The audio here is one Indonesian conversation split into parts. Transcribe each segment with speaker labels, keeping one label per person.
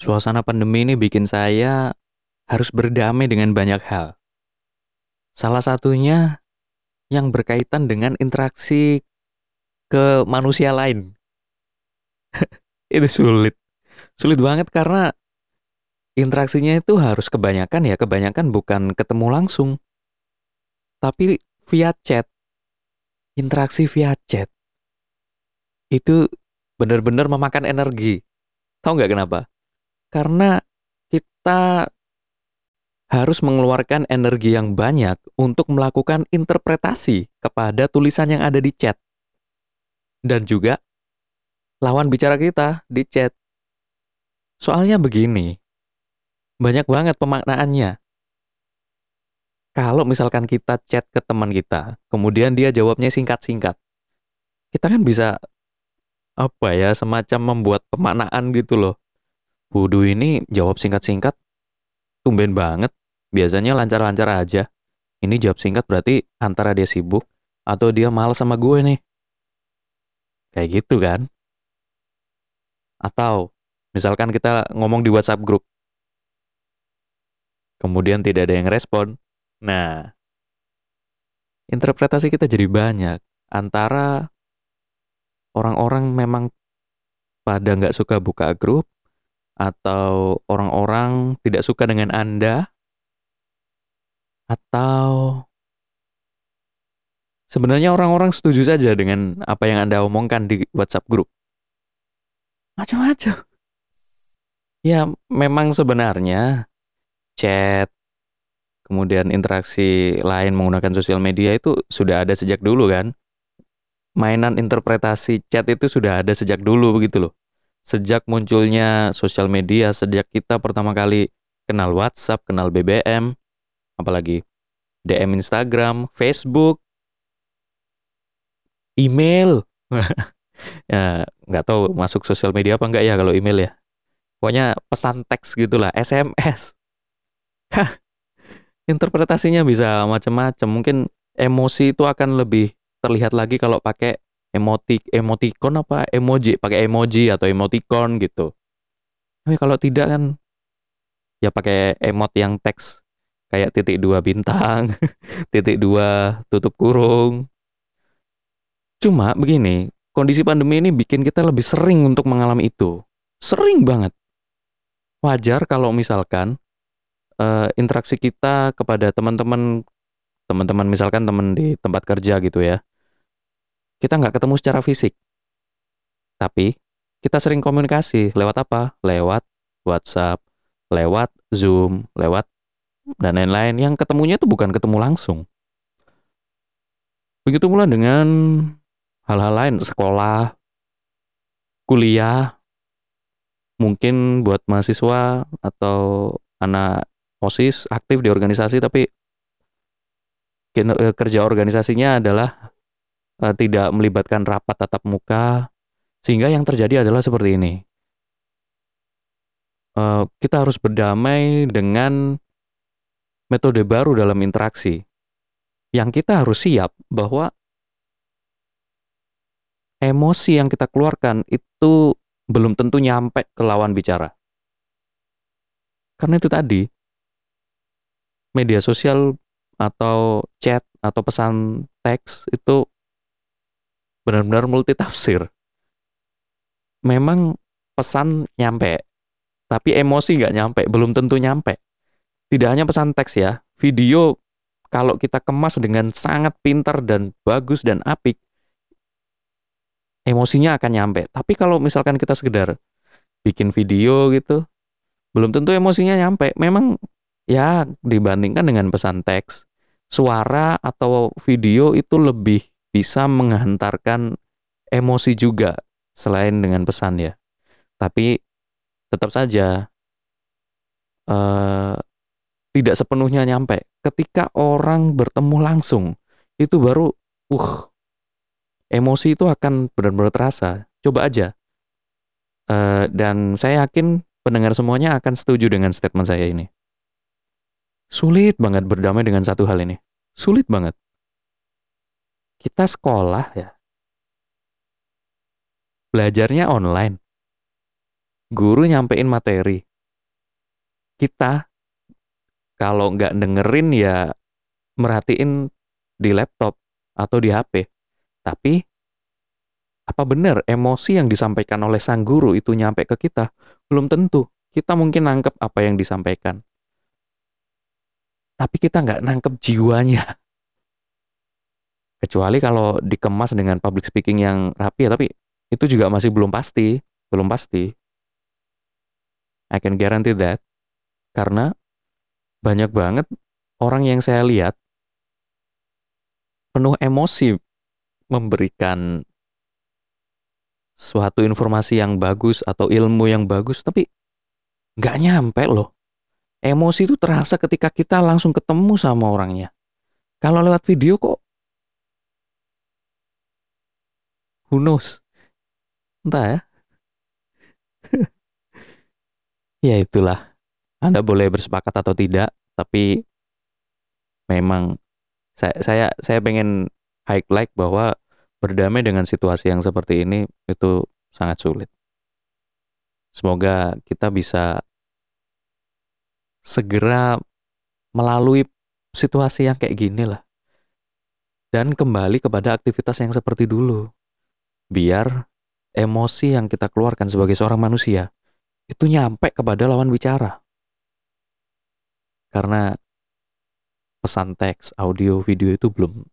Speaker 1: Suasana pandemi ini bikin saya harus berdamai dengan banyak hal. Salah satunya yang berkaitan dengan interaksi ke manusia lain. itu sulit. Sulit banget karena interaksinya itu harus kebanyakan ya, kebanyakan bukan ketemu langsung. Tapi via chat. Interaksi via chat. Itu benar-benar memakan energi. Tahu nggak kenapa? Karena kita harus mengeluarkan energi yang banyak untuk melakukan interpretasi kepada tulisan yang ada di chat. Dan juga lawan bicara kita di chat. Soalnya begini, banyak banget pemaknaannya. Kalau misalkan kita chat ke teman kita, kemudian dia jawabnya singkat-singkat, kita kan bisa apa ya semacam membuat pemaknaan gitu loh. Wudu ini jawab singkat-singkat, tumben banget. Biasanya lancar-lancar aja. Ini jawab singkat berarti antara dia sibuk atau dia males sama gue nih. Kayak gitu kan? Atau misalkan kita ngomong di WhatsApp grup. Kemudian tidak ada yang respon. Nah, interpretasi kita jadi banyak. Antara orang-orang memang pada nggak suka buka grup, atau orang-orang tidak suka dengan Anda, atau sebenarnya orang-orang setuju saja dengan apa yang Anda omongkan di WhatsApp grup. Macam-macam. Ya, memang sebenarnya chat, kemudian interaksi lain menggunakan sosial media itu sudah ada sejak dulu kan. Mainan interpretasi chat itu sudah ada sejak dulu begitu loh sejak munculnya sosial media, sejak kita pertama kali kenal WhatsApp, kenal BBM, apalagi DM Instagram, Facebook, email. ya nggak tahu masuk sosial media apa enggak ya kalau email ya. Pokoknya pesan teks gitulah, SMS. Interpretasinya bisa macam-macam. Mungkin emosi itu akan lebih terlihat lagi kalau pakai emotik emoticon apa? Emoji pakai emoji atau emoticon gitu. Tapi kalau tidak kan ya pakai emot yang teks kayak titik dua bintang titik dua tutup kurung. Cuma begini kondisi pandemi ini bikin kita lebih sering untuk mengalami itu. Sering banget. Wajar kalau misalkan uh, interaksi kita kepada teman-teman teman-teman misalkan teman di tempat kerja gitu ya kita nggak ketemu secara fisik. Tapi kita sering komunikasi lewat apa? Lewat WhatsApp, lewat Zoom, lewat dan lain-lain yang ketemunya itu bukan ketemu langsung. Begitu pula dengan hal-hal lain, sekolah, kuliah, mungkin buat mahasiswa atau anak OSIS aktif di organisasi tapi kerja organisasinya adalah uh, tidak melibatkan rapat tatap muka, sehingga yang terjadi adalah seperti ini. Uh, kita harus berdamai dengan metode baru dalam interaksi. Yang kita harus siap bahwa emosi yang kita keluarkan itu belum tentu nyampe ke lawan bicara. Karena itu tadi, media sosial atau chat atau pesan teks itu benar-benar multi tafsir. Memang pesan nyampe, tapi emosi nggak nyampe, belum tentu nyampe. Tidak hanya pesan teks ya, video kalau kita kemas dengan sangat pintar dan bagus dan apik, emosinya akan nyampe. Tapi kalau misalkan kita sekedar bikin video gitu, belum tentu emosinya nyampe. Memang ya dibandingkan dengan pesan teks, suara atau video itu lebih bisa menghantarkan emosi juga selain dengan pesan ya. Tapi tetap saja uh, tidak sepenuhnya nyampe. Ketika orang bertemu langsung, itu baru uh emosi itu akan benar-benar terasa. Coba aja. Uh, dan saya yakin pendengar semuanya akan setuju dengan statement saya ini. Sulit banget berdamai dengan satu hal ini. Sulit banget kita sekolah ya belajarnya online guru nyampein materi kita kalau nggak dengerin ya merhatiin di laptop atau di HP. Tapi apa benar emosi yang disampaikan oleh sang guru itu nyampe ke kita? Belum tentu. Kita mungkin nangkep apa yang disampaikan. Tapi kita nggak nangkep jiwanya. Kecuali kalau dikemas dengan public speaking yang rapi ya, tapi itu juga masih belum pasti. Belum pasti. I can guarantee that. Karena banyak banget orang yang saya lihat penuh emosi memberikan suatu informasi yang bagus atau ilmu yang bagus, tapi nggak nyampe loh. Emosi itu terasa ketika kita langsung ketemu sama orangnya. Kalau lewat video kok, who knows? Entah ya. ya itulah. Anda boleh bersepakat atau tidak, tapi memang saya saya saya pengen highlight bahwa berdamai dengan situasi yang seperti ini itu sangat sulit. Semoga kita bisa segera melalui situasi yang kayak gini lah. Dan kembali kepada aktivitas yang seperti dulu. Biar emosi yang kita keluarkan sebagai seorang manusia itu nyampe kepada lawan bicara. Karena pesan teks, audio, video itu belum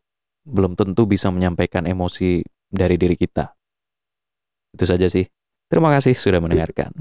Speaker 1: belum tentu bisa menyampaikan emosi dari diri kita. Itu saja sih. Terima kasih sudah mendengarkan.